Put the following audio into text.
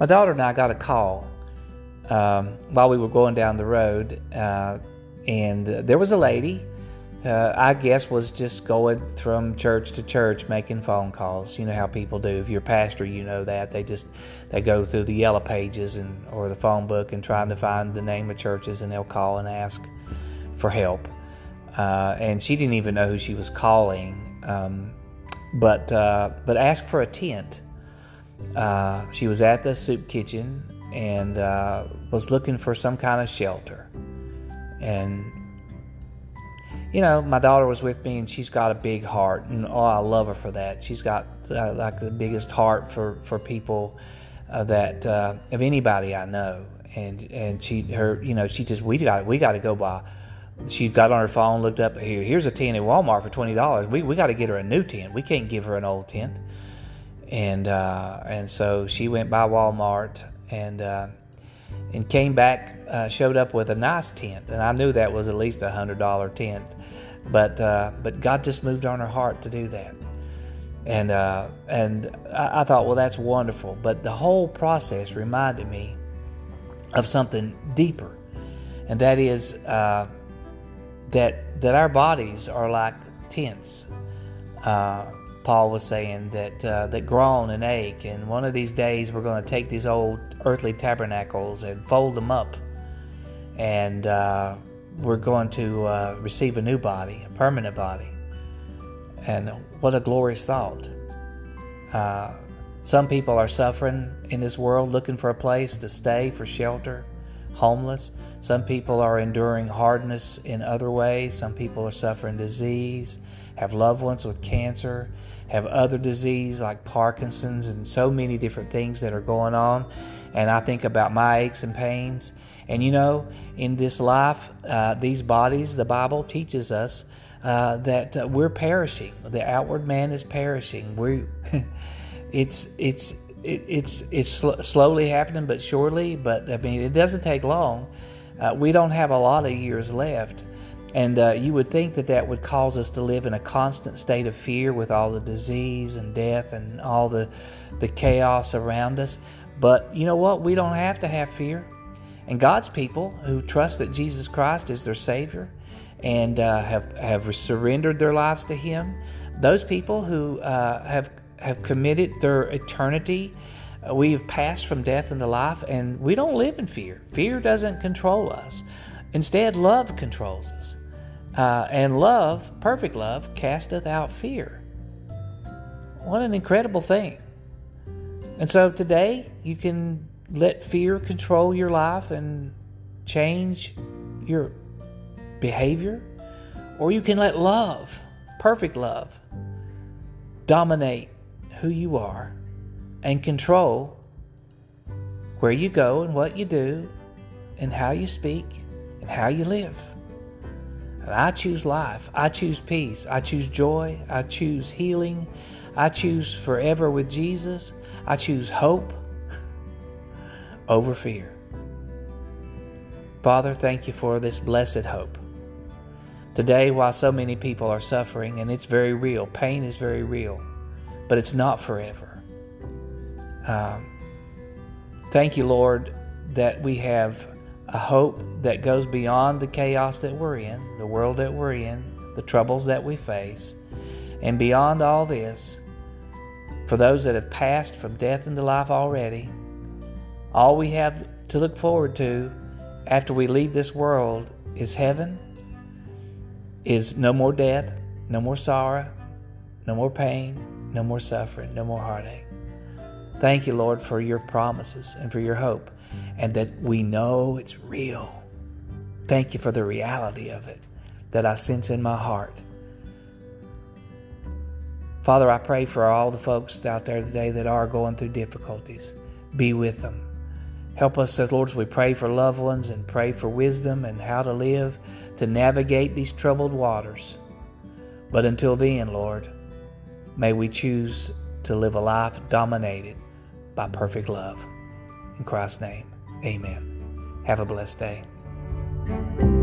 My daughter and I got a call um, while we were going down the road, uh, and there was a lady. Uh, I guess was just going from church to church making phone calls. You know how people do. If you're a pastor, you know that they just they go through the yellow pages and or the phone book and trying to find the name of churches, and they'll call and ask for help. Uh, and she didn't even know who she was calling, um, but uh, but asked for a tent. Uh, she was at the soup kitchen and uh, was looking for some kind of shelter. And, you know, my daughter was with me and she's got a big heart. And oh, I love her for that. She's got uh, like the biggest heart for, for people uh, that, uh, of anybody I know. And, and she, her, you know, she just, we got, we got to go by. She got on her phone, looked up here. Here's a tent at Walmart for twenty dollars. We we got to get her a new tent. We can't give her an old tent and uh, and so she went by Walmart and uh, and came back, uh, showed up with a nice tent, and I knew that was at least a hundred dollar tent, but uh, but God just moved on her heart to do that, and uh, and I, I, thought, well, that's wonderful, but the whole process reminded me of something deeper, and that is uh, that that our bodies are like tents. Paul was saying that uh, that groan and ache, and one of these days we're going to take these old earthly tabernacles and fold them up, and uh, we're going to uh, receive a new body, a permanent body. And what a glorious thought! Uh, some people are suffering in this world, looking for a place to stay, for shelter, homeless. Some people are enduring hardness in other ways. Some people are suffering disease, have loved ones with cancer have other disease like Parkinson's and so many different things that are going on. And I think about my aches and pains. And you know, in this life, uh, these bodies, the Bible teaches us uh, that uh, we're perishing. The outward man is perishing. We, it's it's it, it's it's sl- slowly happening, but surely. But I mean, it doesn't take long. Uh, we don't have a lot of years left. And uh, you would think that that would cause us to live in a constant state of fear with all the disease and death and all the, the chaos around us. But you know what? We don't have to have fear. And God's people who trust that Jesus Christ is their Savior and uh, have, have surrendered their lives to Him, those people who uh, have, have committed their eternity, uh, we have passed from death into life, and we don't live in fear. Fear doesn't control us. Instead, love controls us. Uh, and love, perfect love, casteth out fear. What an incredible thing. And so today, you can let fear control your life and change your behavior, or you can let love, perfect love, dominate who you are and control where you go and what you do and how you speak and how you live. I choose life. I choose peace. I choose joy. I choose healing. I choose forever with Jesus. I choose hope over fear. Father, thank you for this blessed hope. Today, while so many people are suffering, and it's very real, pain is very real, but it's not forever. Um, thank you, Lord, that we have a hope that goes beyond the chaos that we're in, the world that we're in, the troubles that we face. And beyond all this, for those that have passed from death into life already, all we have to look forward to after we leave this world is heaven, is no more death, no more sorrow, no more pain, no more suffering, no more heartache. Thank you, Lord, for your promises and for your hope and that we know it's real. Thank you for the reality of it that I sense in my heart. Father, I pray for all the folks out there today that are going through difficulties. Be with them. Help us, as Lord, as we pray for loved ones and pray for wisdom and how to live to navigate these troubled waters. But until then, Lord, may we choose to live a life dominated by perfect love. In Christ's name. Amen. Have a blessed day.